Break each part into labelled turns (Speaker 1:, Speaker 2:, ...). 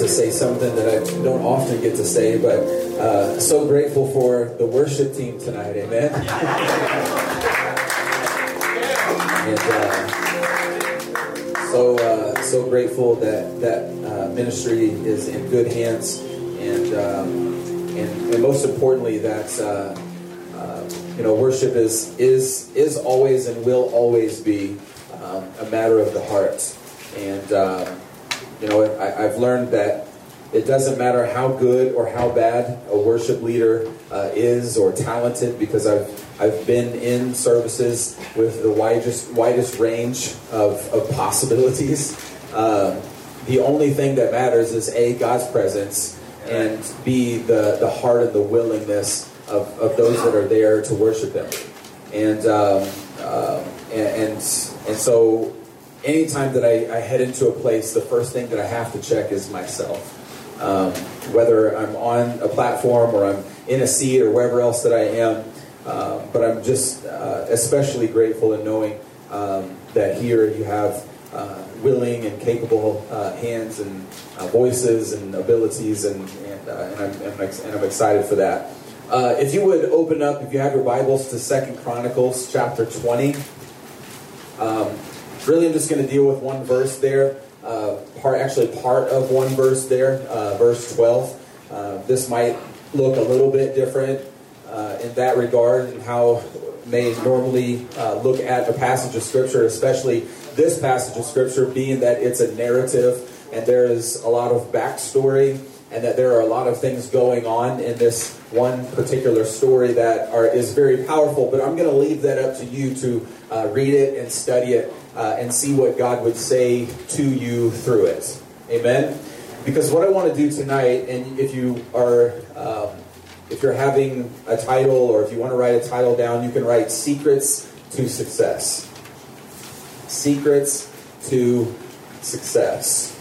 Speaker 1: to say something that I don't often get to say, but uh, so grateful for the worship team tonight. Amen. and uh, so uh, so grateful that that uh, ministry is in good hands, and um, and, and, most importantly that. Uh, uh, you know, worship is is is always and will always be um, a matter of the heart, and um, you know, I, have learned that it doesn't matter how good or how bad a worship leader uh, is or talented, because I've I've been in services with the widest widest range of, of possibilities. Uh, the only thing that matters is a God's presence and b the the heart and the willingness of, of those that are there to worship Him. And um, uh, and, and and so anytime that I, I, head into a place, the first thing that I have to check is myself. Um, whether I'm on a platform or I'm in a seat or wherever else that I am, uh, but I'm just uh, especially grateful in knowing um, that here you have uh, willing and capable uh, hands and uh, voices and abilities, and and, uh, and, I'm, and, I'm, excited for that. if you would open up, if you have your Bibles, to Second Chronicles chapter 20. Um, Really, I'm just going to deal with one verse there. Uh, part actually part of one verse there, uh, verse 12. Uh, this might look a little bit different uh, in that regard and how may normally uh, look at a passage of scripture, especially this passage of scripture, being that it's a narrative and there is a lot of backstory and that there are a lot of things going on in this one particular story that are is very powerful. But I'm going to leave that up to you to uh, read it and study it uh, and see what God would say to you through it. Amen. Because what I want to do tonight, and if you are, um, if you're having a title or if you want to write a title down, you can write "Secrets to Success." Secrets to success.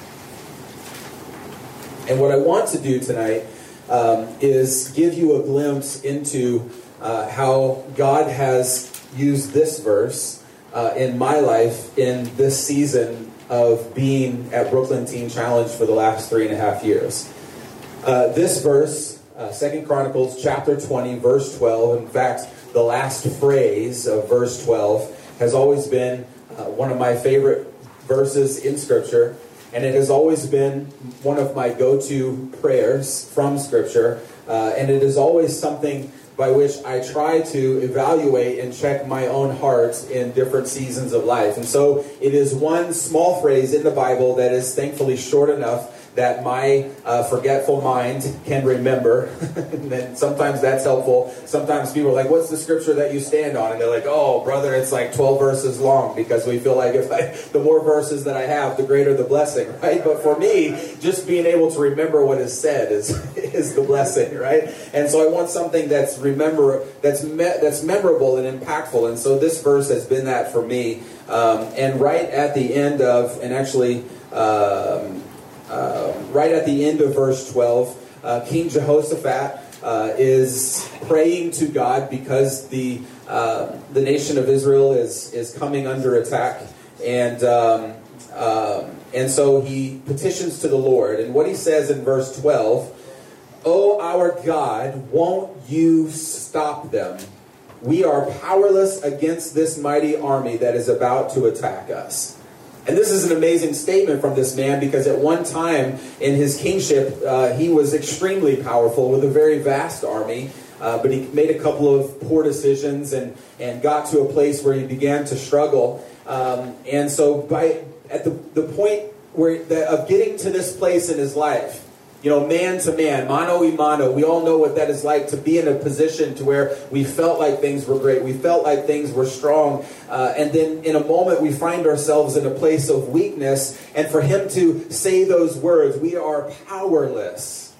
Speaker 1: And what I want to do tonight um, is give you a glimpse into uh, how God has used this verse uh, in my life in this season of being at Brooklyn Teen Challenge for the last three and a half years. Uh, this verse, uh, Second Chronicles chapter 20, verse 12, in fact, the last phrase of verse 12 has always been uh, one of my favorite verses in Scripture, and it has always been one of my go to prayers from Scripture, uh, and it is always something by which I try to evaluate and check my own heart in different seasons of life. And so it is one small phrase in the Bible that is thankfully short enough that my uh, forgetful mind can remember. and then sometimes that's helpful. Sometimes people are like, What's the scripture that you stand on? And they're like, Oh, brother, it's like 12 verses long because we feel like if I, the more verses that I have, the greater the blessing, right? But for me, just being able to remember what is said is, is the blessing, right? And so I want something that's remember that's me, that's memorable and impactful. And so this verse has been that for me. Um, and right at the end of, and actually, um, uh, right at the end of verse 12, uh, King Jehoshaphat uh, is praying to God because the uh, the nation of Israel is is coming under attack, and um, um, and so he petitions to the Lord. And what he says in verse 12, "Oh our God, won't you stop them? We are powerless against this mighty army that is about to attack us." And this is an amazing statement from this man because at one time in his kingship, uh, he was extremely powerful with a very vast army. Uh, but he made a couple of poor decisions and, and got to a place where he began to struggle. Um, and so, by at the, the point where the, of getting to this place in his life, you know, man to man, mano y mano. We all know what that is like to be in a position to where we felt like things were great. We felt like things were strong. Uh, and then in a moment we find ourselves in a place of weakness. And for him to say those words, we are powerless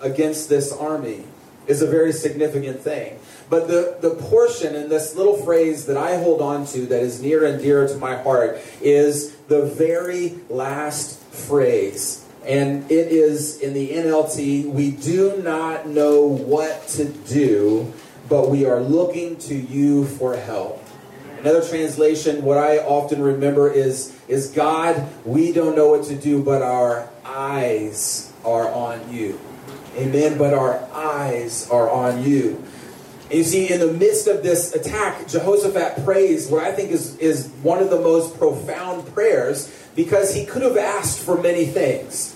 Speaker 1: against this army, is a very significant thing. But the, the portion in this little phrase that I hold on to that is near and dear to my heart is the very last phrase and it is in the NLT, we do not know what to do, but we are looking to you for help. Another translation, what I often remember is, is God, we don't know what to do, but our eyes are on you. Amen. But our eyes are on you. And you see, in the midst of this attack, Jehoshaphat prays what I think is, is one of the most profound prayers because he could have asked for many things.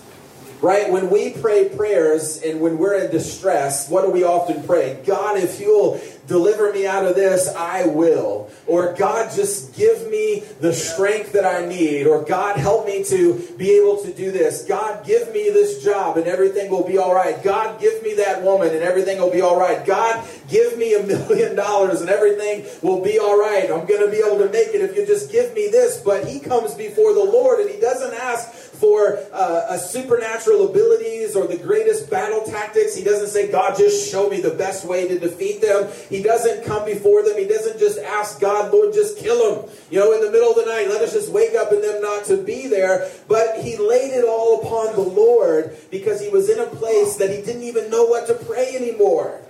Speaker 1: Right? When we pray prayers and when we're in distress, what do we often pray? God, if you'll deliver me out of this, I will. Or God, just give me the strength that I need. Or God, help me to be able to do this. God, give me this job and everything will be all right. God, give me that woman and everything will be all right. God, give me a million dollars and everything will be all right. I'm going to be able to make it if you just give me this. But he comes before the Lord and he doesn't ask for uh, supernatural abilities or the greatest battle tactics. He doesn't say, God, just show me the best way to defeat them. He doesn't come before them. He doesn't just ask God, Lord, just kill them. You know, in the middle of the night, let us just wake up and them not to be there. But he laid it all upon the Lord because he was in a place that he didn't even know what to pray anymore.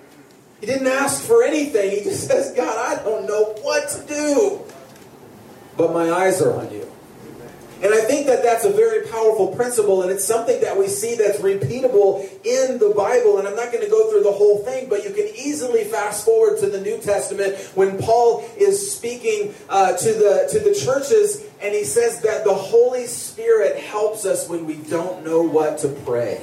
Speaker 1: He didn't ask for anything. He just says, God, I don't know what to do. But my eyes are on you. And I think that that's a very powerful principle, and it's something that we see that's repeatable in the Bible. And I'm not going to go through the whole thing, but you can easily fast forward to the New Testament when Paul is speaking uh, to the to the churches, and he says that the Holy Spirit helps us when we don't know what to pray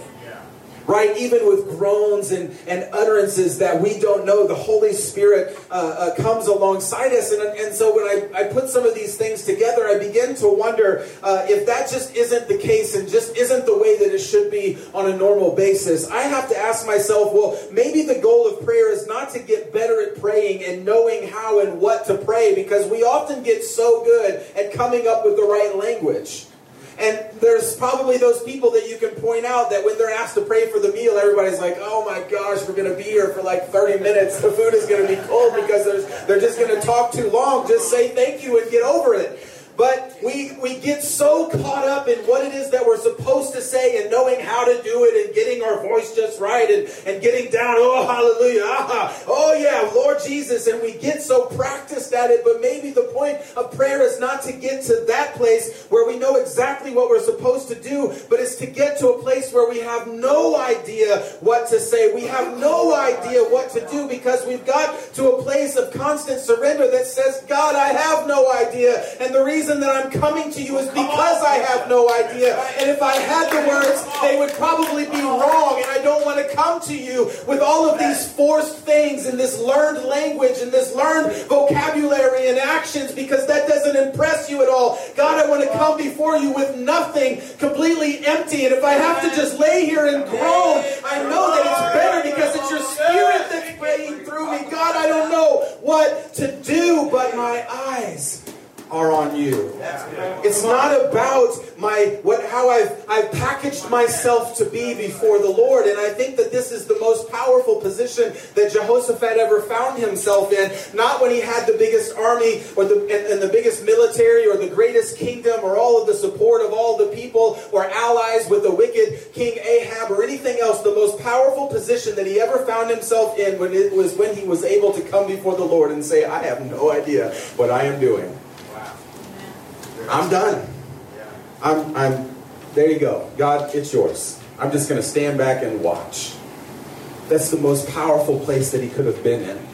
Speaker 1: right? Even with groans and, and utterances that we don't know, the Holy Spirit uh, uh, comes alongside us. And, and so when I, I put some of these things together, I begin to wonder uh, if that just isn't the case and just isn't the way that it should be on a normal basis. I have to ask myself, well, maybe the goal of prayer is not to get better at praying and knowing how and what to pray because we often get so good at coming up with the right language. And there's probably those people that you can point out that when they're asked to pray for the meal, everybody's like, oh my gosh, we're going to be here for like 30 minutes. The food is going to be cold because they're just going to talk too long. Just say thank you and get over it. But we, we get so caught up in what it is that we're supposed to say and knowing how to do it and getting our voice just right and, and getting down, oh, hallelujah, ah, oh, yeah, Lord Jesus. And we get so practiced at it. But maybe the point of prayer is not to get to that place where we know exactly what we're supposed to do, but it's to get to a place where we have no idea what to say. We have no idea what to do because we've got to a place of constant surrender that says, God, I have no idea. And the reason reason that I'm coming to you is because I have no idea. And if I had the words, they would probably be wrong. And I don't want to come to you with all of these forced things and this learned language and this learned vocabulary and actions because that doesn't impress you at all. God, I want to come before you with nothing, completely empty. And if I have to just lay here and groan, I know that it's better because it's your spirit that's praying through me. God, I don't know what to do, but my eyes are on you. It's not about my what how I've I've packaged myself to be before the Lord. And I think that this is the most powerful position that Jehoshaphat ever found himself in. Not when he had the biggest army or the and, and the biggest military or the greatest kingdom or all of the support of all the people or allies with the wicked King Ahab or anything else. The most powerful position that he ever found himself in when it was when he was able to come before the Lord and say, I have no idea what I am doing. I'm done. I'm, I'm, there you go. God, it's yours. I'm just going to stand back and watch. That's the most powerful place that he could have been in.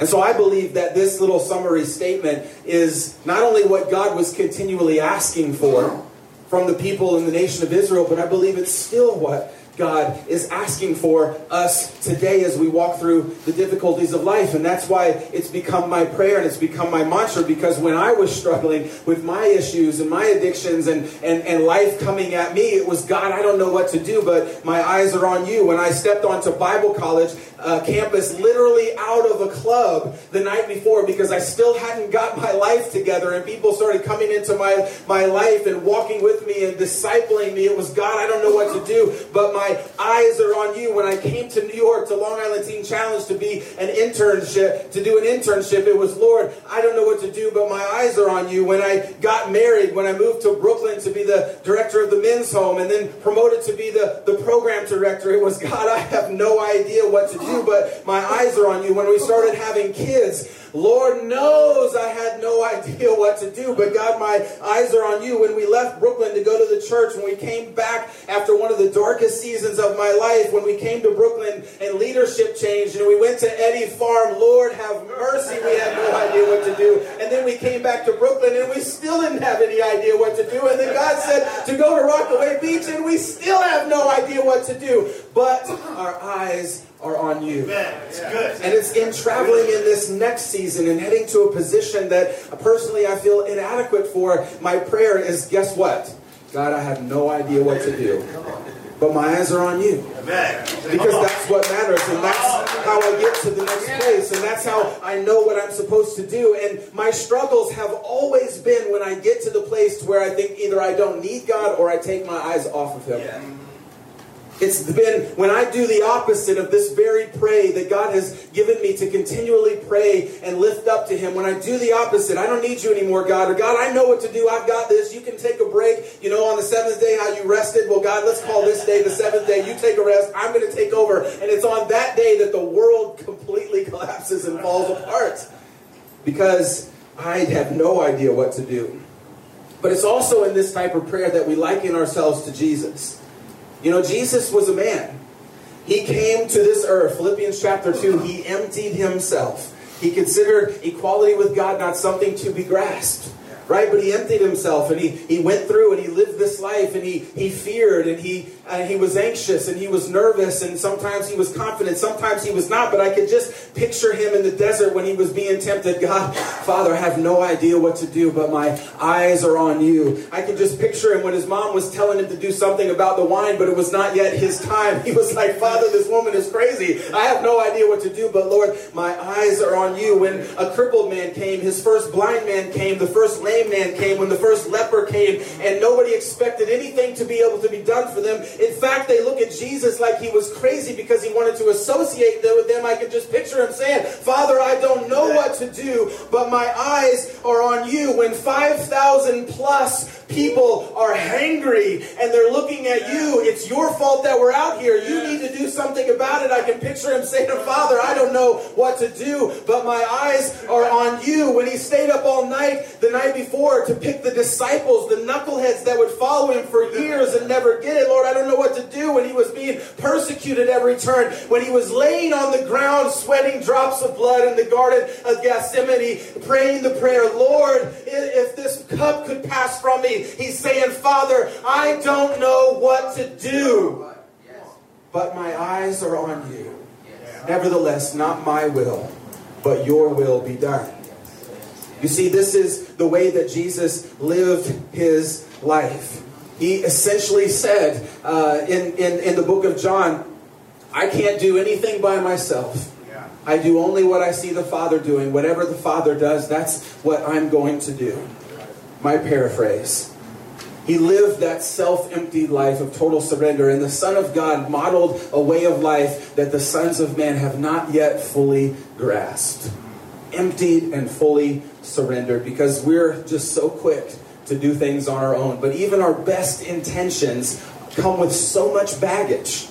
Speaker 1: And so I believe that this little summary statement is not only what God was continually asking for from the people in the nation of Israel, but I believe it's still what God is asking for us today as we walk through the difficulties of life. And that's why it's become my prayer and it's become my mantra because when I was struggling with my issues and my addictions and, and, and life coming at me, it was God, I don't know what to do, but my eyes are on you. When I stepped onto Bible college uh, campus, literally out of a club the night before because I still hadn't got my life together and people started coming into my, my life and walking with me and discipling me, it was God, I don't know what to do, but my eyes are on you. When I came to New York to Long Island Teen Challenge to be an internship, to do an internship, it was, Lord, I don't know what to do, but my eyes are on you. When I got married, when I moved to Brooklyn to be the director of the men's home and then promoted to be the, the program director, it was, God, I have no idea what to do, but my eyes are on you. When we started having kids, Lord knows I had no idea what to do, but God, my eyes are on you. When we left Brooklyn to go to the church, when we came back after one of the darkest seasons of my life, when we came to Brooklyn and leadership changed and we went to Eddie Farm, Lord have mercy, we had no idea what to do. And then we came back to Brooklyn and we still didn't have any idea what to do. And then God said to go to Rockaway Beach and we still have no idea what to do. But our eyes are on you.
Speaker 2: It's good.
Speaker 1: And it's in traveling in this next season and heading to a position that uh, personally I feel inadequate for. My prayer is guess what? God, I have no idea what to do. But my eyes are on you. Because that's what matters, and that's how I get to the next place, and that's how I know what I'm supposed to do. And my struggles have always been when I get to the place where I think either I don't need God or I take my eyes off of Him. It's been when I do the opposite of this very pray that God has given me to continually pray and lift up to Him. When I do the opposite, I don't need you anymore, God. Or God, I know what to do. I've got this. You can take a break. You know, on the seventh day, how you rested. Well, God, let's call this day the seventh day. You take a rest. I'm going to take over. And it's on that day that the world completely collapses and falls apart because I have no idea what to do. But it's also in this type of prayer that we liken ourselves to Jesus. You know, Jesus was a man. He came to this earth, Philippians chapter 2, he emptied himself. He considered equality with God not something to be grasped. Right? But he emptied himself and he, he went through and he lived this life and he, he feared and he, uh, he was anxious and he was nervous and sometimes he was confident, sometimes he was not. But I could just picture him in the desert when he was being tempted. God, Father, I have no idea what to do, but my eyes are on you. I can just picture him when his mom was telling him to do something about the wine, but it was not yet his time. He was like, Father, this woman is crazy. I have no idea what to do, but Lord, my eyes are on you. When a crippled man came, his first blind man came, the first lame man came, when the first leper came, and nobody expected anything to be able to be done for them. In fact, they look at Jesus like he was crazy because he wanted to associate with them. I could just picture him saying, Father, I don't know what to do, but my eyes are on you. When 5,000 plus people are hangry and they're looking at you, it's your fault that we're out here. You need to do something about it. I can picture him saying, Father, I don't know what to do, but my eyes are on you. When he stayed up all night the night before to pick the disciples, the knuckleheads that would follow him for years and never get it, Lord, I don't know what to do. When he was being persecuted every turn, when he was laying on the ground, sweating drops of blood in the Garden of Gethsemane, praying the prayer, Lord, if this cup could pass from me, he's saying, Father, I don't know what to do, but my eyes are on you. Nevertheless, not my will, but your will be done. You see, this is the way that Jesus lived his life. He essentially said uh, in, in, in the book of John, I can't do anything by myself. I do only what I see the Father doing. Whatever the Father does, that's what I'm going to do. My paraphrase. He lived that self emptied life of total surrender, and the Son of God modeled a way of life that the sons of man have not yet fully grasped. Emptied and fully surrendered because we're just so quick to do things on our own. But even our best intentions come with so much baggage.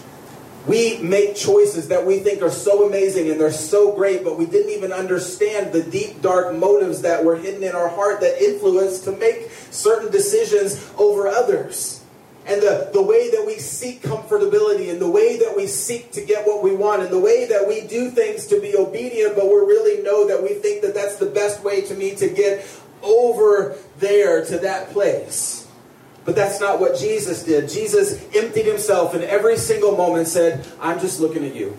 Speaker 1: We make choices that we think are so amazing and they're so great, but we didn't even understand the deep, dark motives that were hidden in our heart that influence to make certain decisions over others. And the, the way that we seek comfortability and the way that we seek to get what we want and the way that we do things to be obedient, but we really know that we think that that's the best way to me to get over there to that place. But that's not what Jesus did. Jesus emptied himself in every single moment said, I'm just looking at you.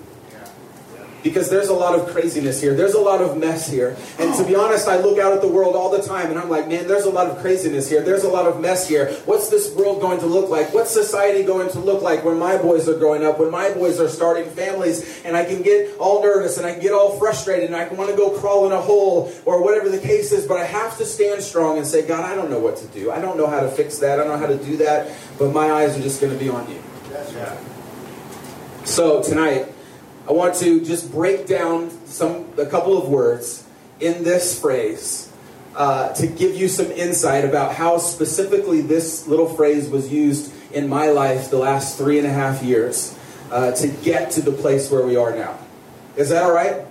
Speaker 1: Because there's a lot of craziness here. There's a lot of mess here. And to be honest, I look out at the world all the time and I'm like, man, there's a lot of craziness here. There's a lot of mess here. What's this world going to look like? What's society going to look like when my boys are growing up, when my boys are starting families, and I can get all nervous and I can get all frustrated and I can want to go crawl in a hole or whatever the case is, but I have to stand strong and say, God, I don't know what to do. I don't know how to fix that. I don't know how to do that, but my eyes are just going to be on you. Yeah. So tonight, I want to just break down some a couple of words in this phrase uh, to give you some insight about how specifically this little phrase was used in my life the last three and a half years uh, to get to the place where we are now. Is that all right?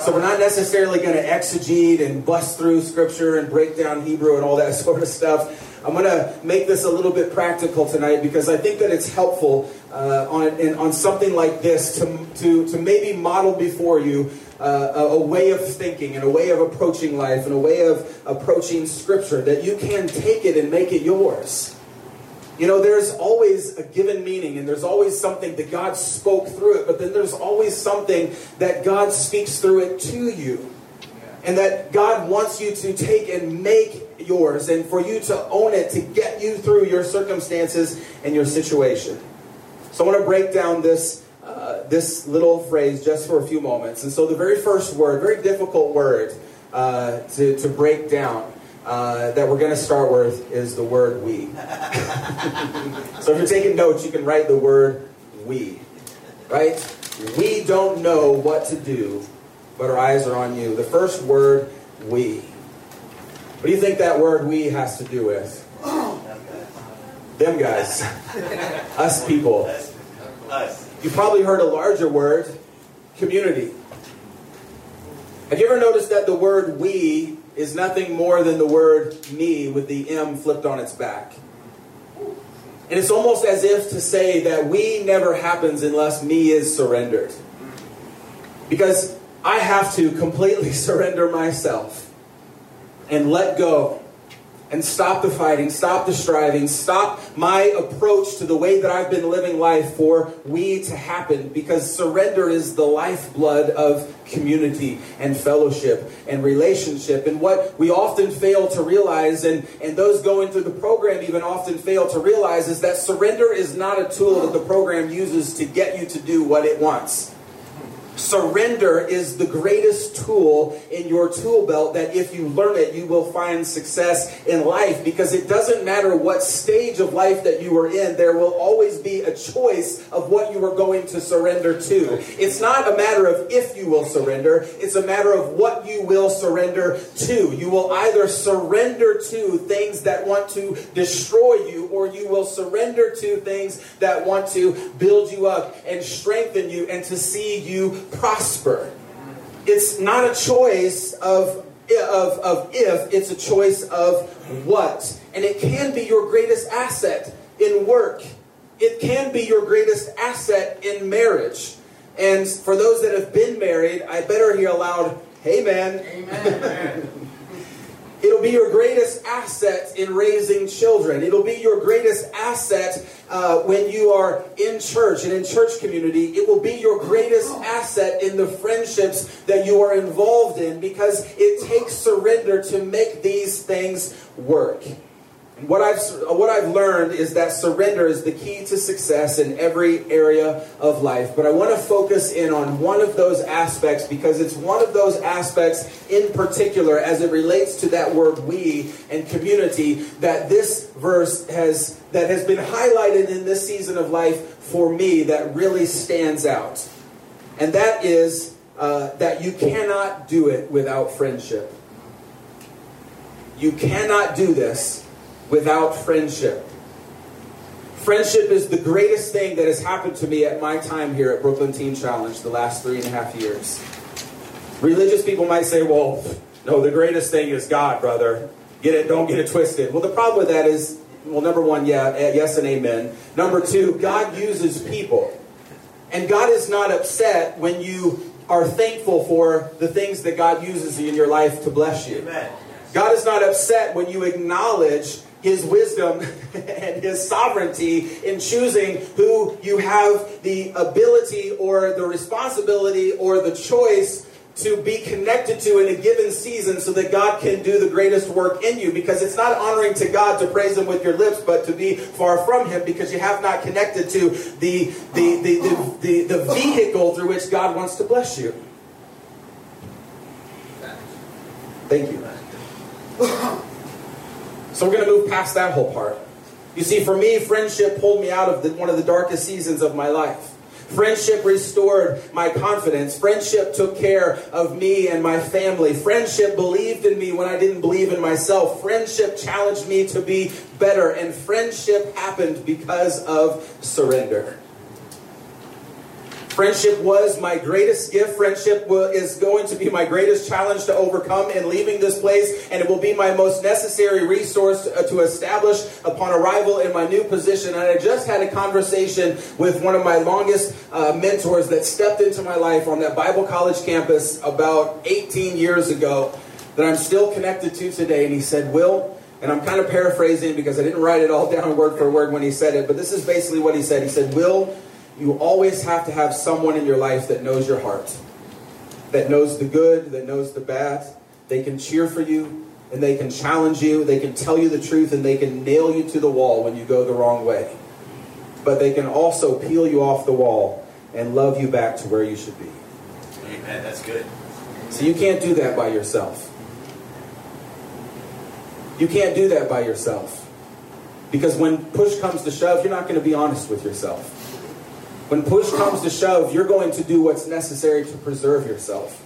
Speaker 1: So we're not necessarily going to exegete and bust through scripture and break down Hebrew and all that sort of stuff. I'm going to make this a little bit practical tonight because I think that it's helpful uh, on, on something like this to, to, to maybe model before you uh, a, a, way of thinking and a way of approaching life and a way of approaching Scripture that you can take it and make it yours. You know, there's always a given meaning and there's always something that God spoke through it, but then there's always something that God speaks through it to you. And that God wants you to take and make yours and for you to own it to get you through your circumstances and your situation. So I want to break down this uh, this little phrase just for a few moments. And so the very first word, very difficult word uh, to, to break down uh, that we're going to start with is the word we. so if you're taking notes, you can write the word we. Right? We don't know what to do, but our eyes are on you. The first word, we. What do you think that word we has to do with? Them guys. Us people. Us. You probably heard a larger word, community. Have you ever noticed that the word we is nothing more than the word me with the M flipped on its back? And it's almost as if to say that we never happens unless me is surrendered. Because I have to completely surrender myself and let go and stop the fighting, stop the striving, stop my approach to the way that I've been living life for we to happen because surrender is the lifeblood of community and fellowship and relationship. And what we often fail to realize, and, and those going through the program even often fail to realize, is that surrender is not a tool that the program uses to get you to do what it wants. Surrender is the greatest tool in your tool belt that if you learn it, you will find success in life because it doesn't matter what stage of life that you are in, there will always be a choice of what you are going to surrender to. It's not a matter of if you will surrender, it's a matter of what you will surrender to. You will either surrender to things that want to destroy you, or you will surrender to things that want to build you up and strengthen you and to see you prosper. It's not a choice of, of, of if, it's a choice of what. And it can be your greatest asset in work, it can be your greatest asset in marriage. And for those that have been married, I better hear aloud, Amen. Amen. It'll be your greatest asset in raising children. It'll be your greatest asset uh, when you are in church and in church community. It will be your greatest asset in the friendships that you are involved in because it takes surrender to make these things work. What I've, what I've learned is that surrender is the key to success in every area of life. But I want to focus in on one of those aspects because it's one of those aspects in particular as it relates to that word we and community that this verse has, that has been highlighted in this season of life for me that really stands out. And that is uh, that you cannot do it without friendship. You cannot do this without friendship. Friendship is the greatest thing that has happened to me at my time here at Brooklyn Teen Challenge the last three and a half years. Religious people might say, well, no, the greatest thing is God, brother. Get it, don't get it twisted. Well, the problem with that is, well, number one, yeah, eh, yes and amen. Number two, God uses people. And God is not upset when you are thankful for the things that God uses in your life to bless you. Amen. God is not upset when you acknowledge his wisdom and his sovereignty in choosing who you have the ability or the responsibility or the choice to be connected to in a given season so that God can do the greatest work in you because it's not honoring to God to praise him with your lips but to be far from him because you have not connected to the the the, the, the, the vehicle through which God wants to bless you. Thank you. So we're going to move past that whole part. You see, for me, friendship pulled me out of the, one of the darkest seasons of my life. Friendship restored my confidence. Friendship took care of me and my family. Friendship believed in me when I didn't believe in myself. Friendship challenged me to be better. And friendship happened because of surrender. Friendship was my greatest gift. Friendship is going to be my greatest challenge to overcome in leaving this place, and it will be my most necessary resource uh, to establish upon arrival in my new position. And I just had a conversation with one of my longest uh, mentors that stepped into my life on that Bible college campus about 18 years ago that I'm still connected to today. And he said, Will, and I'm kind of paraphrasing because I didn't write it all down word for word when he said it, but this is basically what he said. He said, Will, you always have to have someone in your life that knows your heart, that knows the good, that knows the bad. They can cheer for you, and they can challenge you, they can tell you the truth, and they can nail you to the wall when you go the wrong way. But they can also peel you off the wall and love you back to where you should be.
Speaker 2: Amen. That's good.
Speaker 1: So you can't do that by yourself. You can't do that by yourself. Because when push comes to shove, you're not going to be honest with yourself. When push comes to shove, you're going to do what's necessary to preserve yourself.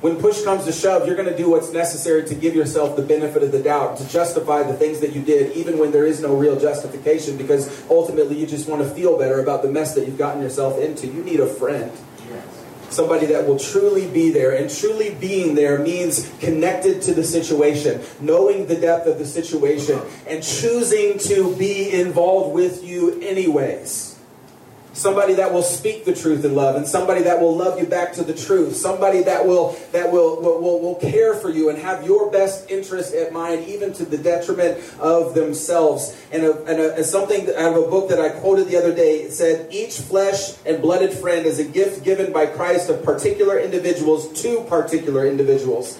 Speaker 1: When push comes to shove, you're going to do what's necessary to give yourself the benefit of the doubt, to justify the things that you did, even when there is no real justification, because ultimately you just want to feel better about the mess that you've gotten yourself into. You need a friend. Somebody that will truly be there. And truly being there means connected to the situation, knowing the depth of the situation, and choosing to be involved with you anyways somebody that will speak the truth in love and somebody that will love you back to the truth. Somebody that will that will will, will, will care for you and have your best interest at mind even to the detriment of themselves. And, a, and, a, and something out of a book that i quoted the other day it said each flesh and blooded friend is a gift given by christ of particular individuals to particular individuals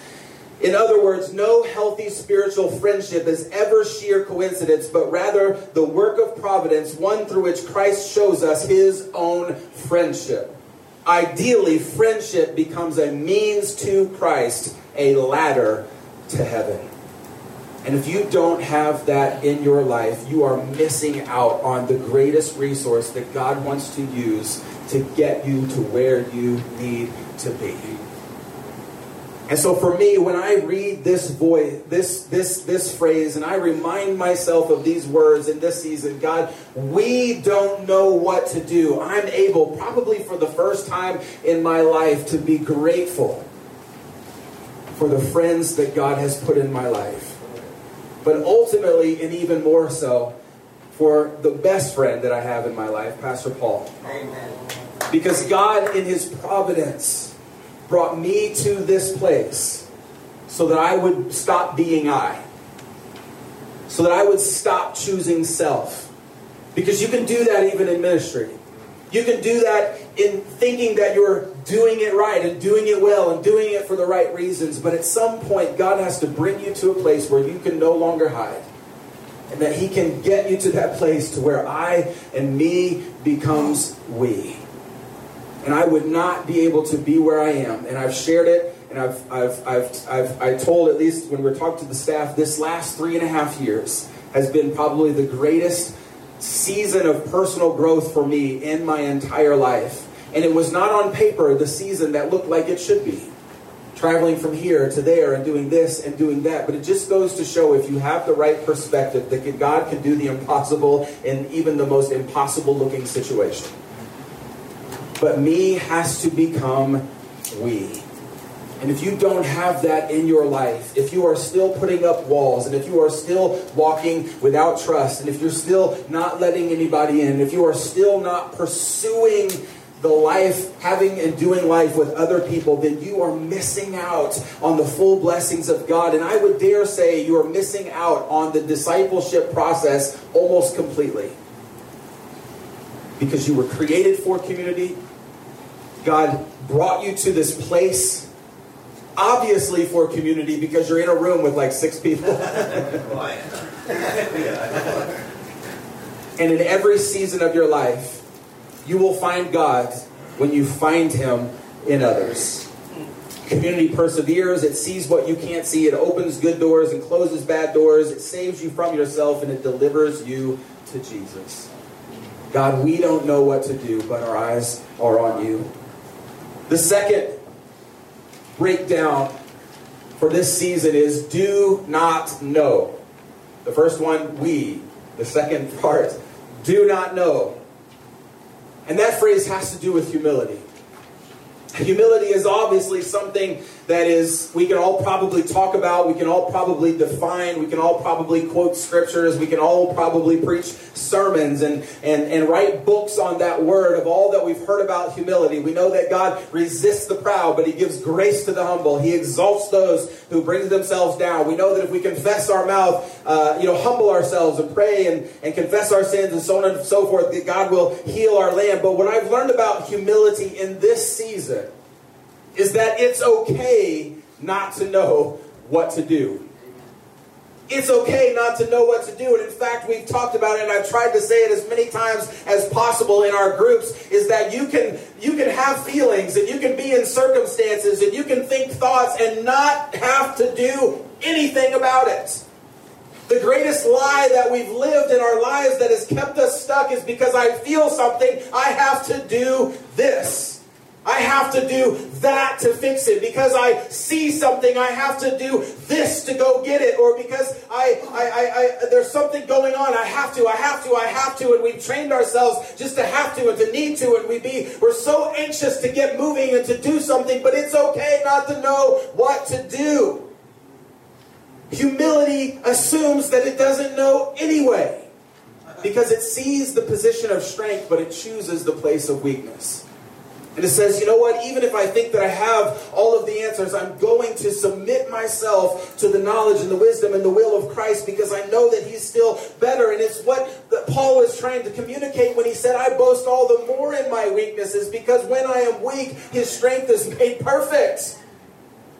Speaker 1: in other words, no healthy spiritual friendship is ever sheer coincidence, but rather the work of providence, one through which Christ shows us his own friendship. Ideally, friendship becomes a means to Christ, a ladder to heaven. And if you don't have that in your life, you are missing out on the greatest resource that God wants to use to get you to where you need to be. And so for me, when I read this voice, this this this phrase, and I remind myself of these words in this season, God, we don't know what to do. I'm able, probably for the first time in my life, to be grateful for the friends that God has put in my life. But ultimately, and even more so, for the best friend that I have in my life, Pastor Paul. Amen. Because God, in His providence, brought me to this place so that I would stop being I. So that I would stop choosing self. Because you can do that even in ministry. You can do that in thinking that you're doing it right and doing it well and doing it for the right reasons. But at some point, God has to bring you to a place where you can no longer hide. And that He can get you to that place to where I and me becomes we and I would not be able to be where I am. And I've shared it, and I've, I've, I've, I've I told at least when we're talking to the staff, this last three and a half years has been probably the greatest season of personal growth for me in my entire life. And it was not on paper the season that looked like it should be. Traveling from here to there and doing this and doing that. But it just goes to show if you have the right perspective that God can do the impossible in even the most impossible looking situation. But me has to become we. And if you don't have that in your life, if you are still putting up walls, and if you are still walking without trust, and if you're still not letting anybody in, if you are still not pursuing the life, having and doing life with other people, then you are missing out on the full blessings of God. And I would dare say you are missing out on the discipleship process almost completely. Because you were created for community, God brought you to this place, obviously for community, because you're in a room with like six people. and in every season of your life, you will find God when you find Him in others. Community perseveres, it sees what you can't see, it opens good doors and closes bad doors, it saves you from yourself, and it delivers you to Jesus. God, we don't know what to do, but our eyes are on you. The second breakdown for this season is do not know. The first one, we. The second part, do not know. And that phrase has to do with humility. Humility is obviously something that is, we can all probably talk about, we can all probably define, we can all probably quote scriptures, we can all probably preach sermons and, and, and write books on that word of all that we've heard about humility. We know that God resists the proud, but He gives grace to the humble. He exalts those who bring themselves down. We know that if we confess our mouth, uh, you know, humble ourselves and pray and, and confess our sins and so on and so forth, that God will heal our land. But what I've learned about humility in this season is that it's okay not to know what to do. It's okay not to know what to do. And in fact, we've talked about it and I've tried to say it as many times as possible in our groups is that you can you can have feelings and you can be in circumstances and you can think thoughts and not have to do anything about it. The greatest lie that we've lived in our lives that has kept us stuck is because I feel something, I have to do this. I have to do that to fix it. Because I see something, I have to do this to go get it. Or because I, I, I, I, there's something going on, I have to, I have to, I have to. And we've trained ourselves just to have to and to need to. And we be, we're so anxious to get moving and to do something, but it's okay not to know what to do. Humility assumes that it doesn't know anyway. Because it sees the position of strength, but it chooses the place of weakness. And it says, you know what? Even if I think that I have all of the answers, I'm going to submit myself to the knowledge and the wisdom and the will of Christ because I know that He's still better. And it's what Paul was trying to communicate when he said, I boast all the more in my weaknesses because when I am weak, His strength is made perfect.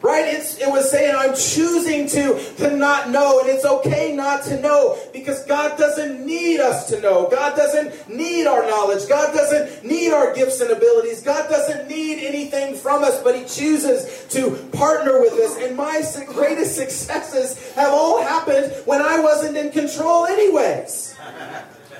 Speaker 1: Right? It's, it was saying, I'm choosing to, to not know, and it's okay not to know because God doesn't need us to know. God doesn't need our knowledge. God doesn't need our gifts and abilities. God doesn't need anything from us, but He chooses to partner with us. And my greatest successes have all happened when I wasn't in control, anyways.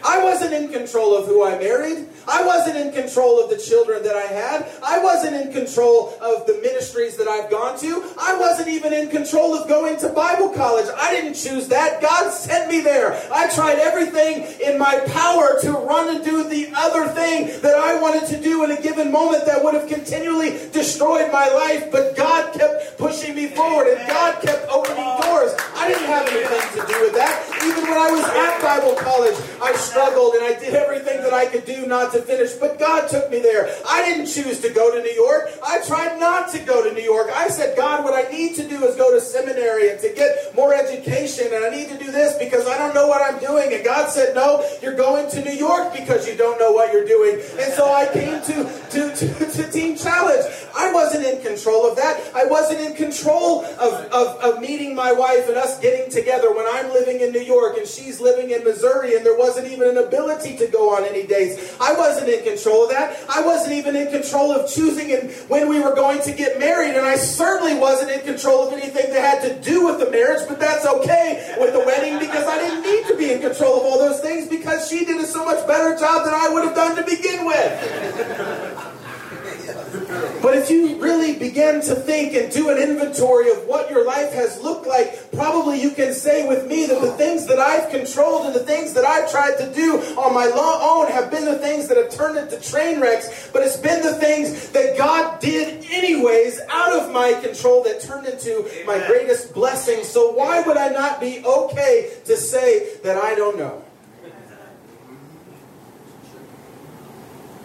Speaker 1: I wasn't in control of who I married. I wasn't in control of the children that I had. I wasn't in control of the ministries that I've gone to. I wasn't even in control of going to Bible college. I didn't choose that. God sent me there. I tried everything in my power to run and do the other thing that I wanted to do in a given moment that would have continually destroyed my life. But God kept pushing me forward and God kept opening doors. I didn't have anything to do with that. Even when I was at Bible college, I struggled and I did everything that I could do not to finish, but God took me there. I didn't choose to go to New York. I tried not to go to New York. I said, God, what I need to do is go to seminary and to get more education, and I need to do this because I don't know what I'm doing. And God said, No, you're going to New York because you don't know what you're doing. And so I came to, to, to, to Teen Challenge. I wasn't in control of that. I wasn't in control of, of, of meeting my wife and us getting together when I'm living in New York and she's living in Missouri, and there wasn't even an ability to go on any dates. I wasn't in control of that. I wasn't even in control of choosing and when we were going to get married, and I certainly wasn't in control of anything that had to do with the marriage, but that's okay with the wedding because I didn't need to be in control of all those things because she did a so much better job than I would have done to begin with. But if you really begin to think and do an inventory of what your life has looked like, probably you can say with me that the things that I've controlled and the things that I've tried to do on my own have been the things that have turned into train wrecks, but it's been the things that God did anyways out of my control that turned into Amen. my greatest blessing. So why would I not be okay to say that I don't know?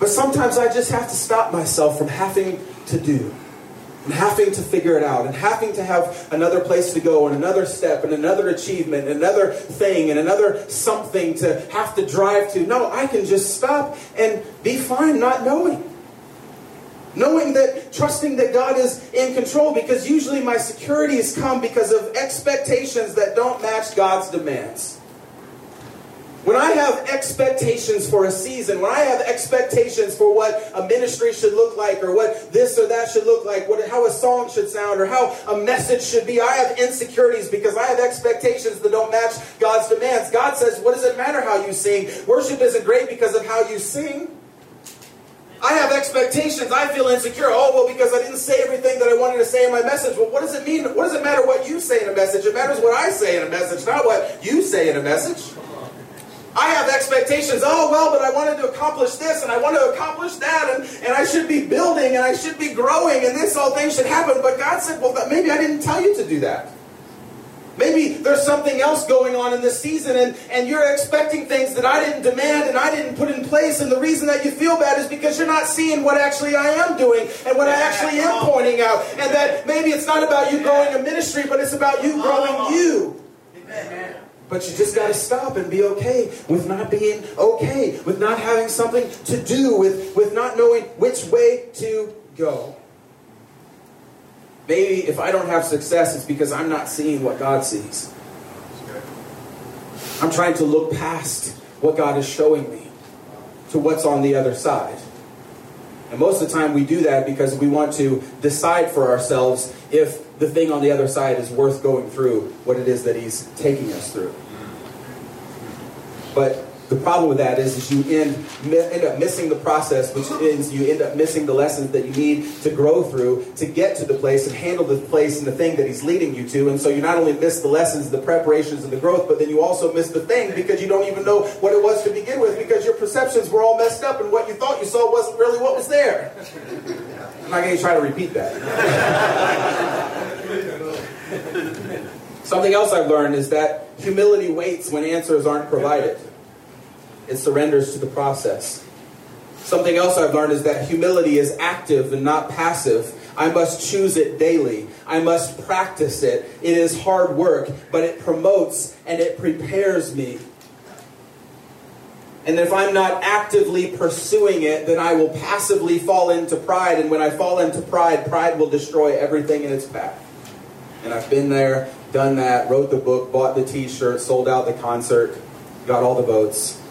Speaker 1: But sometimes I just have to stop myself from having to do and having to figure it out and having to have another place to go and another step and another achievement and another thing and another something to have to drive to. No, I can just stop and be fine not knowing. Knowing that, trusting that God is in control because usually my securities come because of expectations that don't match God's demands. When I have expectations for a season, when I have expectations for what a ministry should look like, or what this or that should look like, what, how a song should sound, or how a message should be, I have insecurities because I have expectations that don't match God's demands. God says, What does it matter how you sing? Worship isn't great because of how you sing. I have expectations. I feel insecure. Oh, well, because I didn't say everything that I wanted to say in my message. Well, what does it mean? What does it matter what you say in a message? It matters what I say in a message, not what you say in a message. I have expectations. Oh, well, but I wanted to accomplish this and I want to accomplish that and, and I should be building and I should be growing and this all things should happen. But God said, well, maybe I didn't tell you to do that. Maybe there's something else going on in this season and, and you're expecting things that I didn't demand and I didn't put in place. And the reason that you feel bad is because you're not seeing what actually I am doing and what I actually am pointing out. And that maybe it's not about you growing a ministry, but it's about you growing you. But you just got to stop and be okay with not being okay, with not having something to do, with, with not knowing which way to go. Maybe if I don't have success, it's because I'm not seeing what God sees. I'm trying to look past what God is showing me to what's on the other side. And most of the time we do that because we want to decide for ourselves if the thing on the other side is worth going through what it is that He's taking us through. But the problem with that is, is you end, end up missing the process, which means you end up missing the lessons that you need to grow through to get to the place and handle the place and the thing that he's leading you to. And so you not only miss the lessons, the preparations, and the growth, but then you also miss the thing because you don't even know what it was to begin with because your perceptions were all messed up and what you thought you saw wasn't really what was there. I'm not going to try to repeat that. Something else I've learned is that humility waits when answers aren't provided it surrenders to the process. Something else I've learned is that humility is active and not passive. I must choose it daily. I must practice it. It is hard work, but it promotes and it prepares me. And if I'm not actively pursuing it, then I will passively fall into pride. And when I fall into pride, pride will destroy everything in its path. And I've been there, done that, wrote the book, bought the t shirt, sold out the concert, got all the votes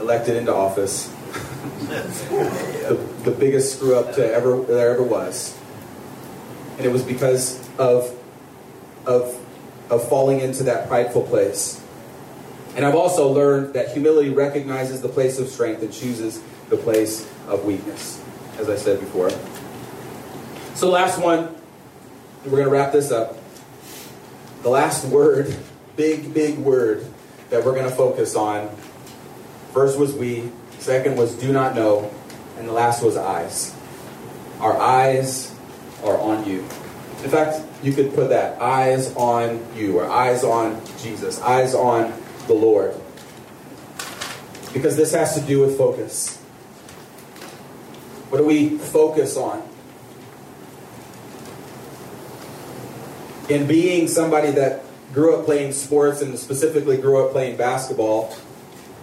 Speaker 1: elected into office. the, the biggest screw up to ever there ever was. And it was because of, of, of falling into that prideful place. And I've also learned that humility recognizes the place of strength and chooses the place of weakness, as I said before. So, last one, we're going to wrap this up. The last word, big, big word that we're going to focus on First was we, second was do not know, and the last was eyes. Our eyes are on you. In fact, you could put that eyes on you, or eyes on Jesus, eyes on the Lord. Because this has to do with focus. What do we focus on? In being somebody that grew up playing sports and specifically grew up playing basketball,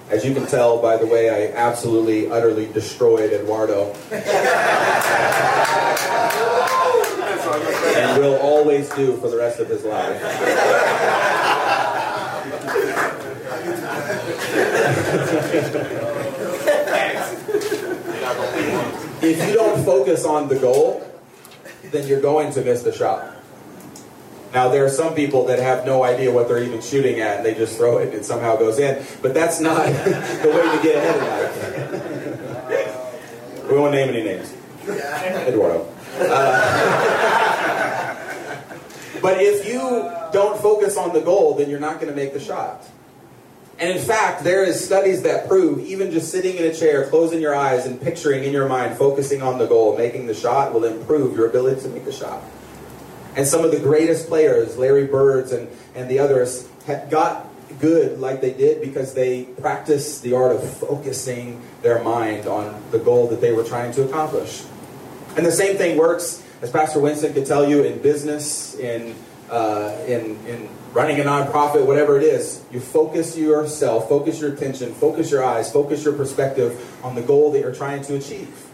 Speaker 1: as you can tell by the way I absolutely, utterly destroyed Eduardo. and will always do for the rest of his life. if you don't focus on the goal, then you're going to miss the shot. Now, there are some people that have no idea what they're even shooting at, and they just throw it and it somehow goes in. But that's not the way to get ahead of life. we won't name any names. Eduardo. Uh, but if you don't focus on the goal, then you're not going to make the shot. And in fact, there is studies that prove even just sitting in a chair, closing your eyes, and picturing in your mind, focusing on the goal, making the shot, will improve your ability to make the shot. And some of the greatest players, Larry Birds and, and the others, got good like they did because they practiced the art of focusing their mind on the goal that they were trying to accomplish. And the same thing works, as Pastor Winston could tell you, in business, in, uh, in, in running a nonprofit, whatever it is. You focus yourself, focus your attention, focus your eyes, focus your perspective on the goal that you're trying to achieve.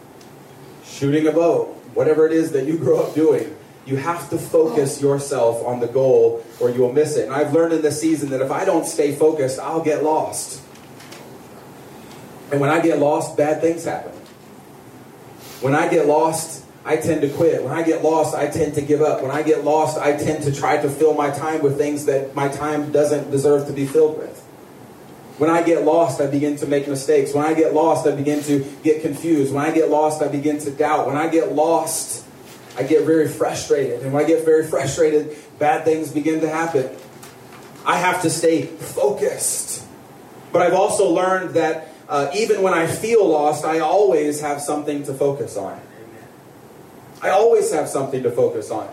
Speaker 1: Shooting a bow, whatever it is that you grow up doing you have to focus yourself on the goal or you'll miss it. And I've learned in this season that if I don't stay focused, I'll get lost. And when I get lost, bad things happen. When I get lost, I tend to quit. When I get lost, I tend to give up. When I get lost, I tend to try to fill my time with things that my time doesn't deserve to be filled with. When I get lost, I begin to make mistakes. When I get lost, I begin to get confused. When I get lost, I begin to doubt. When I get lost, I get very frustrated. And when I get very frustrated, bad things begin to happen. I have to stay focused. But I've also learned that uh, even when I feel lost, I always have something to focus on. I always have something to focus on.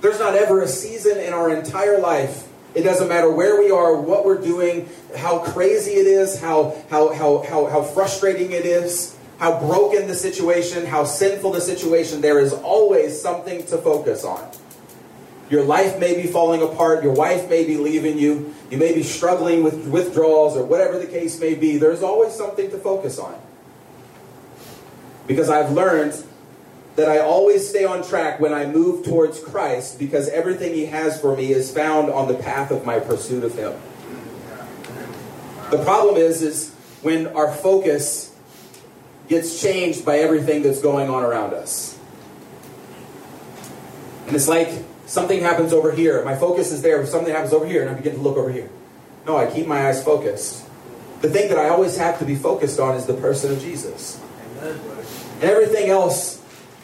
Speaker 1: There's not ever a season in our entire life. It doesn't matter where we are, what we're doing, how crazy it is, how, how, how, how, how frustrating it is, how broken the situation, how sinful the situation, there is always something to focus on. Your life may be falling apart, your wife may be leaving you, you may be struggling with withdrawals or whatever the case may be. There's always something to focus on. Because I've learned that I always stay on track when I move towards Christ because everything He has for me is found on the path of my pursuit of Him. The problem is, is when our focus gets changed by everything that's going on around us. And it's like something happens over here. My focus is there. Something happens over here, and I begin to look over here. No, I keep my eyes focused. The thing that I always have to be focused on is the person of Jesus. And everything else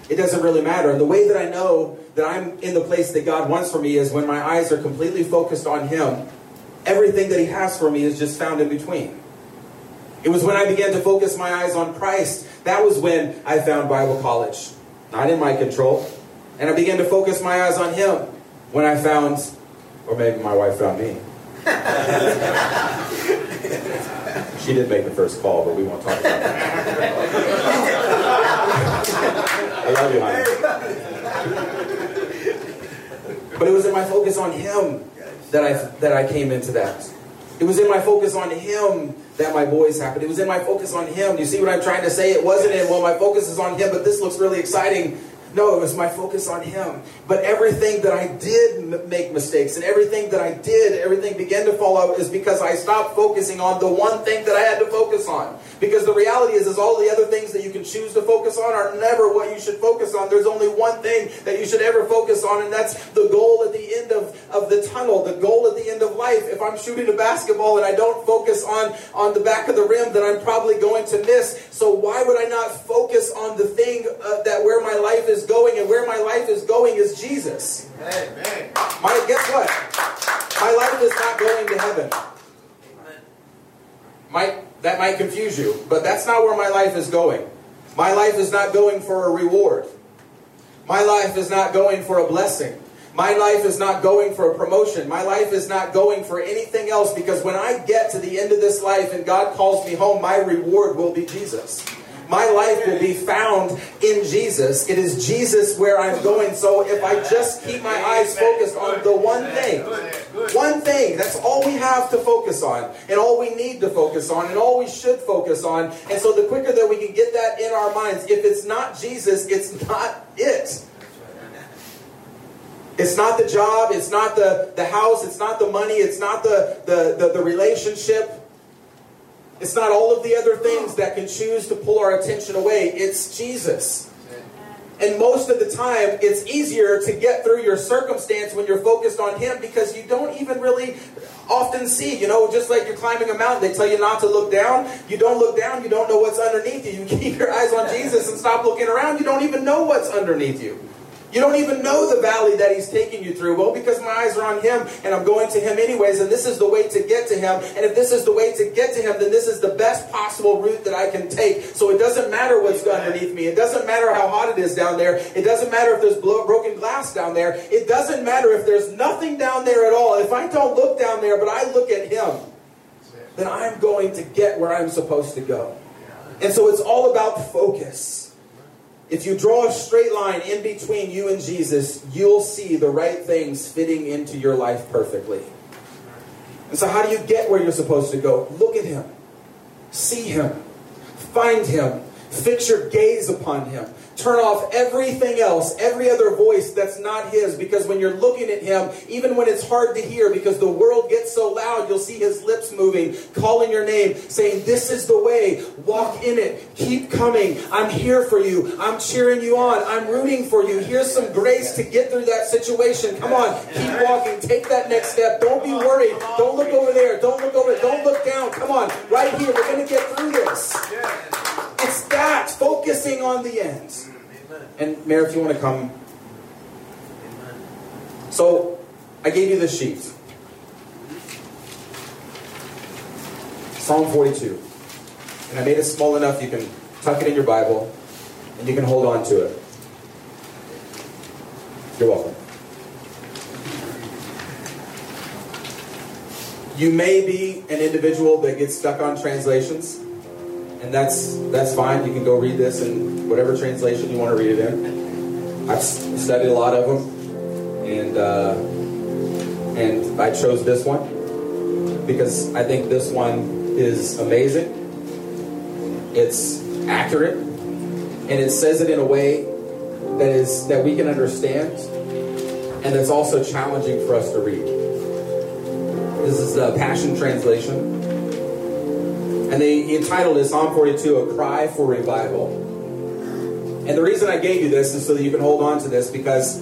Speaker 1: it doesn't really matter. And the way that I know that I'm in the place that God wants for me is when my eyes are completely focused on Him. Everything that He has for me is just found in between. It was when I began to focus my eyes on Christ. That was when I found Bible college. Not in my control. And I began to focus my eyes on Him when I found, or maybe my wife found me. she did make the first call, but we won't talk about that. I love you, honey. But it was in my focus on Him that I that I came into that. It was in my focus on Him that my boys happened. It was in my focus on Him. You see what I'm trying to say? It wasn't in, well, my focus is on Him, but this looks really exciting. No, it was my focus on Him. But everything that I did make mistakes and everything that I did, everything began to fall out is because I stopped focusing on the one thing that I had to focus on. Because the reality is, is all the other things that you can choose to focus on are never what you should focus on. There's only one thing that you should ever focus on, and that's the goal at the end of, of the tunnel, the goal at the end of life. If I'm shooting a basketball and I don't focus on, on the back of the rim, then I'm probably going to miss. So why would I not focus on the thing uh, that where my life is going, and where my life is going is Jesus. Amen. My, guess what? My life is not going to heaven. Might, that might confuse you, but that's not where my life is going. My life is not going for a reward. My life is not going for a blessing. My life is not going for a promotion. My life is not going for anything else because when I get to the end of this life and God calls me home, my reward will be Jesus. My life will be found in Jesus. It is Jesus where I'm going. So if I just keep my eyes focused on the one thing, one thing, that's all we have to focus on, and all we need to focus on, and all we should focus on. And so the quicker that we can get that in our minds, if it's not Jesus, it's not it. It's not the job, it's not the, the house, it's not the money, it's not the, the, the, the relationship. It's not all of the other things that can choose to pull our attention away. It's Jesus. And most of the time, it's easier to get through your circumstance when you're focused on Him because you don't even really often see. You know, just like you're climbing a mountain, they tell you not to look down. You don't look down, you don't know what's underneath you. You keep your eyes on Jesus and stop looking around, you don't even know what's underneath you. You don't even know the valley that he's taking you through. Well, because my eyes are on him and I'm going to him anyways, and this is the way to get to him. And if this is the way to get to him, then this is the best possible route that I can take. So it doesn't matter what's underneath me. It doesn't matter how hot it is down there. It doesn't matter if there's broken glass down there. It doesn't matter if there's nothing down there at all. If I don't look down there, but I look at him, then I'm going to get where I'm supposed to go. And so it's all about focus. If you draw a straight line in between you and Jesus, you'll see the right things fitting into your life perfectly. And so, how do you get where you're supposed to go? Look at Him, see Him, find Him, fix your gaze upon Him. Turn off everything else, every other voice that's not His, because when you're looking at Him, even when it's hard to hear, because the world gets so loud, you'll see His lips moving, calling your name, saying, This is the way, walk in it, keep coming. I'm here for you, I'm cheering you on, I'm rooting for you. Here's some grace to get through that situation. Come on, keep walking, take that next step. Don't be worried, don't look over there, don't look over, don't look down. Come on, right here, we're going to get through this. It's that, focusing on the ends. And Mayor, if you want to come. So, I gave you the sheet. Psalm 42. And I made it small enough you can tuck it in your Bible and you can hold on to it. You're welcome. You may be an individual that gets stuck on translations, that's that's fine. You can go read this in whatever translation you want to read it in. I've studied a lot of them, and uh, and I chose this one because I think this one is amazing. It's accurate, and it says it in a way that is that we can understand, and it's also challenging for us to read. This is the Passion Translation. And they entitled it Psalm 42, A Cry for Revival. And the reason I gave you this is so that you can hold on to this because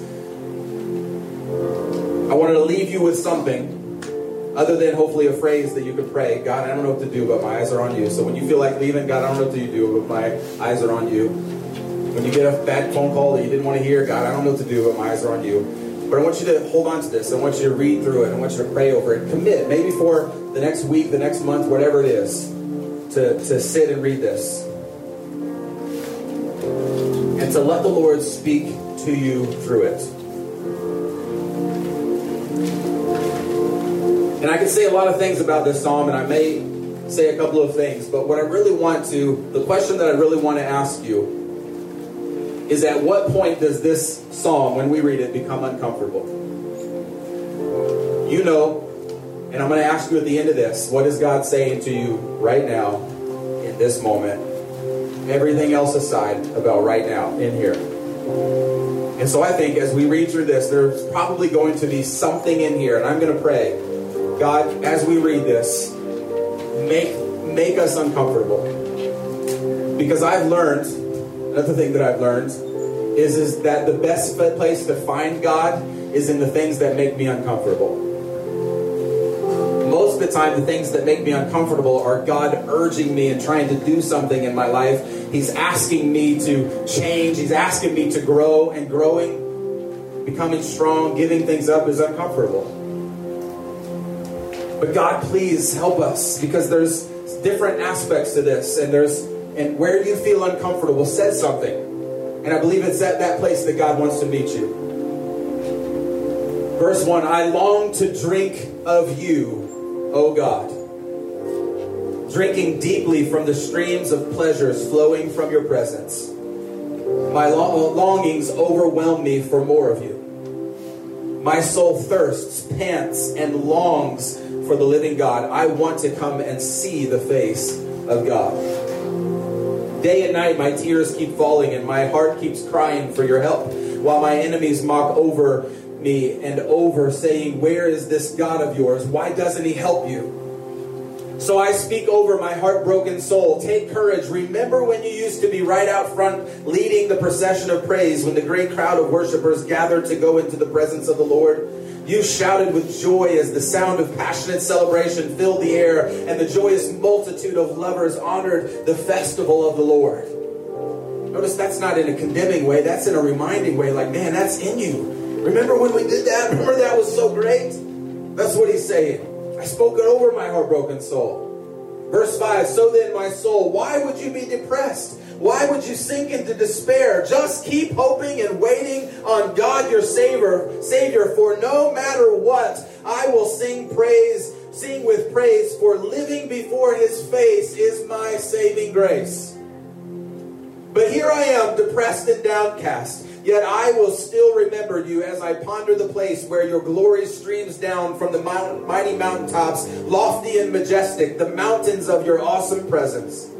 Speaker 1: I wanted to leave you with something other than hopefully a phrase that you could pray God, I don't know what to do, but my eyes are on you. So when you feel like leaving, God, I don't know what to do, but my eyes are on you. When you get a bad phone call that you didn't want to hear, God, I don't know what to do, but my eyes are on you. But I want you to hold on to this. I want you to read through it. I want you to pray over it. Commit, maybe for the next week, the next month, whatever it is, to, to sit and read this. And to let the Lord speak to you through it. And I can say a lot of things about this psalm, and I may say a couple of things, but what I really want to, the question that I really want to ask you is at what point does this psalm, when we read it, become uncomfortable? You know, and I'm going to ask you at the end of this, what is God saying to you right now, in this moment? Everything else aside about right now, in here. And so I think as we read through this, there's probably going to be something in here, and I'm going to pray, God, as we read this, make make us uncomfortable. Because I've learned Another thing that I've learned is, is that the best place to find God is in the things that make me uncomfortable. The time, the things that make me uncomfortable are God urging me and trying to do something in my life. He's asking me to change, He's asking me to grow, and growing, becoming strong, giving things up is uncomfortable. But God, please help us because there's different aspects to this, and there's and where you feel uncomfortable says something. And I believe it's at that place that God wants to meet you. Verse 1 I long to drink of you, O God. Drinking deeply from the streams of pleasures flowing from your presence. My longings overwhelm me for more of you. My soul thirsts, pants, and longs for the living God. I want to come and see the face of God. Day and night, my tears keep falling, and my heart keeps crying for your help, while my enemies mock over me and over, saying, Where is this God of yours? Why doesn't he help you? So I speak over my heartbroken soul. Take courage. Remember when you used to be right out front leading the procession of praise when the great crowd of worshipers gathered to go into the presence of the Lord? You shouted with joy as the sound of passionate celebration filled the air, and the joyous multitude of lovers honored the festival of the Lord. Notice that's not in a condemning way, that's in a reminding way, like, man, that's in you. Remember when we did that? Remember that was so great? That's what he's saying. I spoke it over my heartbroken soul. Verse 5 So then, my soul, why would you be depressed? Why would you sink into despair? Just keep hoping and waiting on God your Savior, Savior, for no matter what, I will sing praise, sing with praise, for living before his face is my saving grace. But here I am, depressed and downcast. Yet I will still remember you as I ponder the place where your glory streams down from the mountain, mighty mountaintops, lofty and majestic, the mountains of your awesome presence.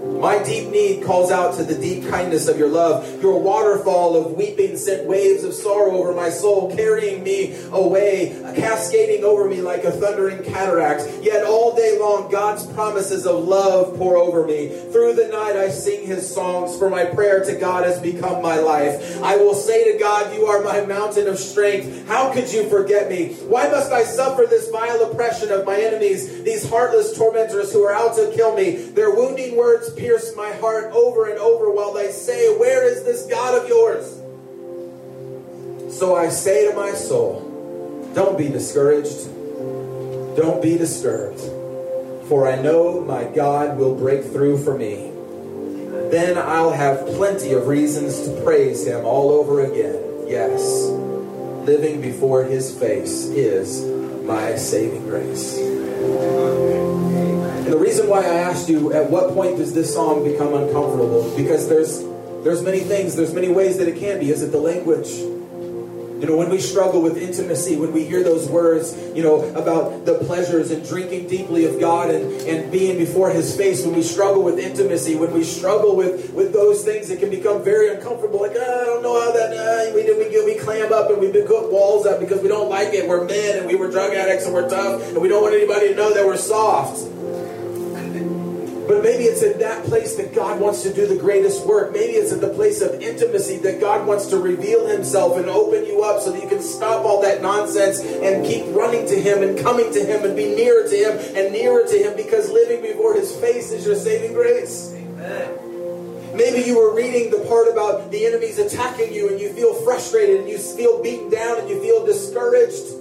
Speaker 1: My deep need calls out to the deep kindness of your love. Your waterfall of weeping sent waves of sorrow over my soul, carrying me away, cascading over me like a thundering cataract. Yet all day long, God's promises of love pour over me. Through the night, I sing his songs, for my prayer to God has become my life. I will say to God, You are my mountain of strength. How could you forget me? Why must I suffer this vile oppression of my enemies, these heartless tormentors who are out to kill me? Their wounding words pierce my heart over and over while they say, Where is this God of yours? So I say to my soul, Don't be discouraged. Don't be disturbed. for I know my God will break through for me. Then I'll have plenty of reasons to praise him all over again. Yes, living before his face is my saving grace. Reason why I asked you at what point does this song become uncomfortable? Because there's there's many things, there's many ways that it can be. Is it the language? You know, when we struggle with intimacy, when we hear those words, you know, about the pleasures and drinking deeply of God and, and being before His face, when we struggle with intimacy, when we struggle with, with those things, it can become very uncomfortable. Like, oh, I don't know how that, uh, we, we, we clam up and we put walls up because we don't like it. We're men and we were drug addicts and we're tough and we don't want anybody to know that we're soft. But maybe it's in that place that God wants to do the greatest work. Maybe it's at the place of intimacy that God wants to reveal Himself and open you up so that you can stop all that nonsense and keep running to Him and coming to Him and be nearer to Him and nearer to Him because living before His face is your saving grace. Amen. Maybe you were reading the part about the enemies attacking you and you feel frustrated and you feel beaten down and you feel discouraged.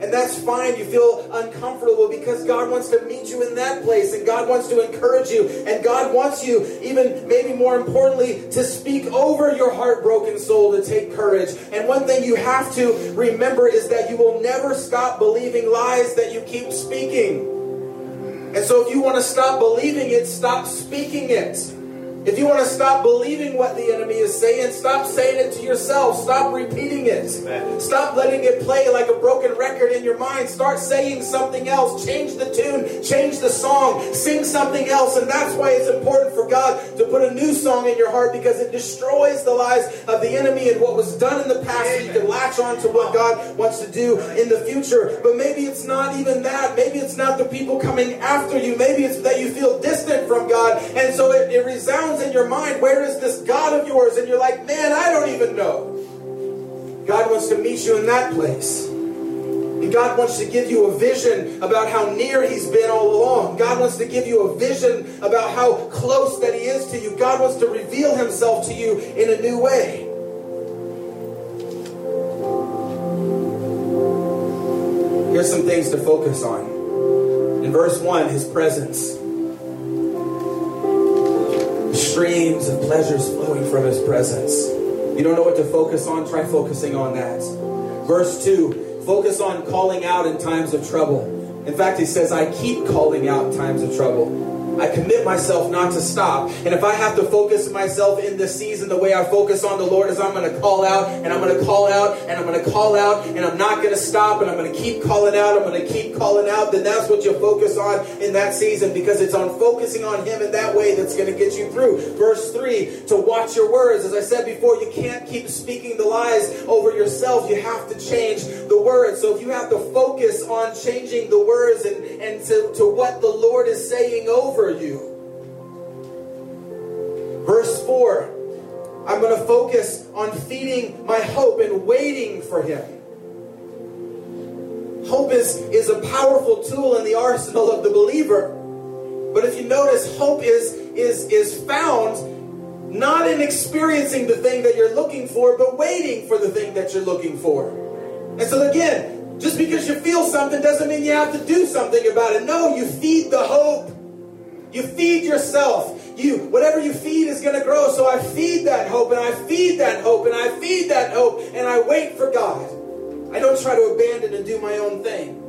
Speaker 1: And that's fine. You feel uncomfortable because God wants to meet you in that place and God wants to encourage you. And God wants you, even maybe more importantly, to speak over your heartbroken soul to take courage. And one thing you have to remember is that you will never stop believing lies that you keep speaking. And so if you want to stop believing it, stop speaking it. If you want to stop believing what the enemy is saying, stop saying it to yourself. Stop repeating it. Amen. Stop letting it play like a broken record in your mind. Start saying something else. Change the tune, change the song, sing something else. And that's why it's important for God to put a new song in your heart because it destroys the lies of the enemy and what was done in the past. So you can latch on to what God wants to do in the future. But maybe it's not even that. Maybe it's not the people coming after you. Maybe it's that you feel distant from God. And so it, it resounds in your mind, where is this God of yours? And you're like, man, I don't even know. God wants to meet you in that place. And God wants to give you a vision about how near He's been all along. God wants to give you a vision about how close that He is to you. God wants to reveal Himself to you in a new way. Here's some things to focus on. In verse 1, His presence streams of pleasures flowing from his presence. You don't know what to focus on? Try focusing on that. Verse 2 focus on calling out in times of trouble. In fact, he says, I keep calling out in times of trouble. I commit myself not to stop. And if I have to focus myself in this season, the way I focus on the Lord is I'm going to call out and I'm going to call out and I'm going to call out and I'm not going to stop and I'm going to keep calling out. I'm going to keep calling out. Then that's what you focus on in that season because it's on focusing on Him in that way that's going to get you through. Verse 3 to watch your words. As I said before, you can't keep speaking the lies over yourself. You have to change the words. So if you have to focus on changing the words and, and to, to what the Lord is saying over you. Verse 4 I'm going to focus on feeding my hope and waiting for Him. Hope is, is a powerful tool in the arsenal of the believer. But if you notice, hope is, is, is found not in experiencing the thing that you're looking for, but waiting for the thing that you're looking for. And so, again, just because you feel something doesn't mean you have to do something about it. No, you feed the hope. You feed yourself. You whatever you feed is going to grow. So I feed that hope and I feed that hope and I feed that hope and I wait for God. I don't try to abandon and do my own thing.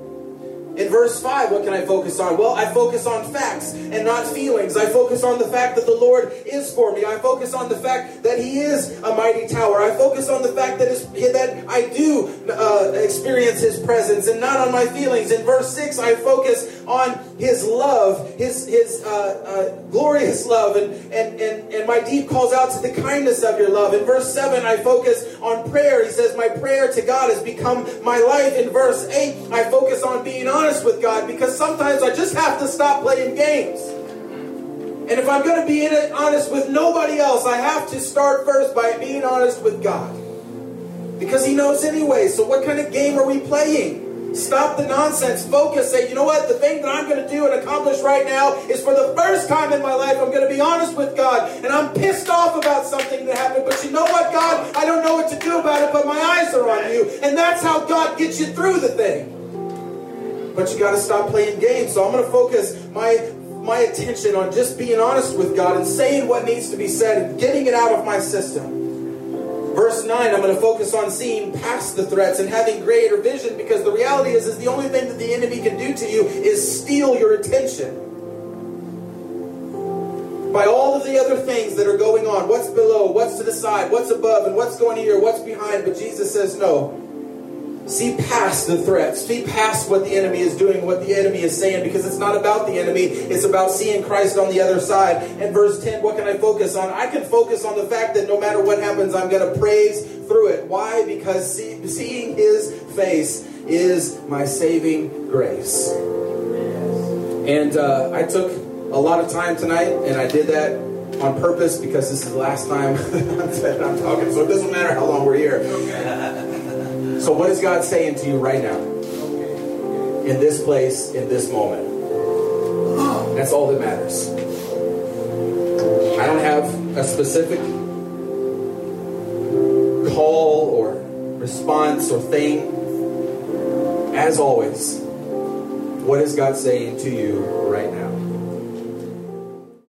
Speaker 1: In verse 5, what can I focus on? Well, I focus on facts and not feelings. I focus on the fact that the Lord is for me. I focus on the fact that He is a mighty tower. I focus on the fact that, that I do uh, experience His presence and not on my feelings. In verse 6, I focus on His love, His, his uh, uh, glorious love, and, and, and, and my deep calls out to the kindness of your love. In verse 7, I focus on prayer. He says, My prayer to God has become my life. In verse 8, I focus on being honest with God because sometimes I just have to stop playing games. And if I'm going to be honest with nobody else, I have to start first by being honest with God. Because He knows anyway. So, what kind of game are we playing? Stop the nonsense. Focus. Say, you know what? The thing that I'm going to do and accomplish right now is for the first time in my life, I'm going to be honest with God. And I'm pissed off about something that happened. But you know what, God? I don't know what to do about it, but my eyes are on you. And that's how God gets you through the thing. but you got to stop playing games. So I'm going to focus my my attention on just being honest with God and saying what needs to be said and getting it out of my system. Verse 9, I'm going to focus on seeing past the threats and having greater vision because the reality is, is the only thing that the enemy can do to you is steal your attention. By all of the other things that are going on, what's below, what's to the side, what's above, and what's going here, what's behind. But Jesus says, no, See past the threats. See past what the enemy is doing, what the enemy is saying, because it's not about the enemy. It's about seeing Christ on the other side. And verse 10, what can I focus on? I can focus on the fact that no matter what happens, I'm going to praise through it. Why? Because see, seeing his face is my saving grace. And uh, I took a lot of time tonight, and I did that on purpose because this is the last time I'm talking, so it doesn't matter how long we're here. So, what is God saying to you right now? In this place, in this moment? That's all that matters. I don't have a specific call or response or thing. As always, what is God saying to you right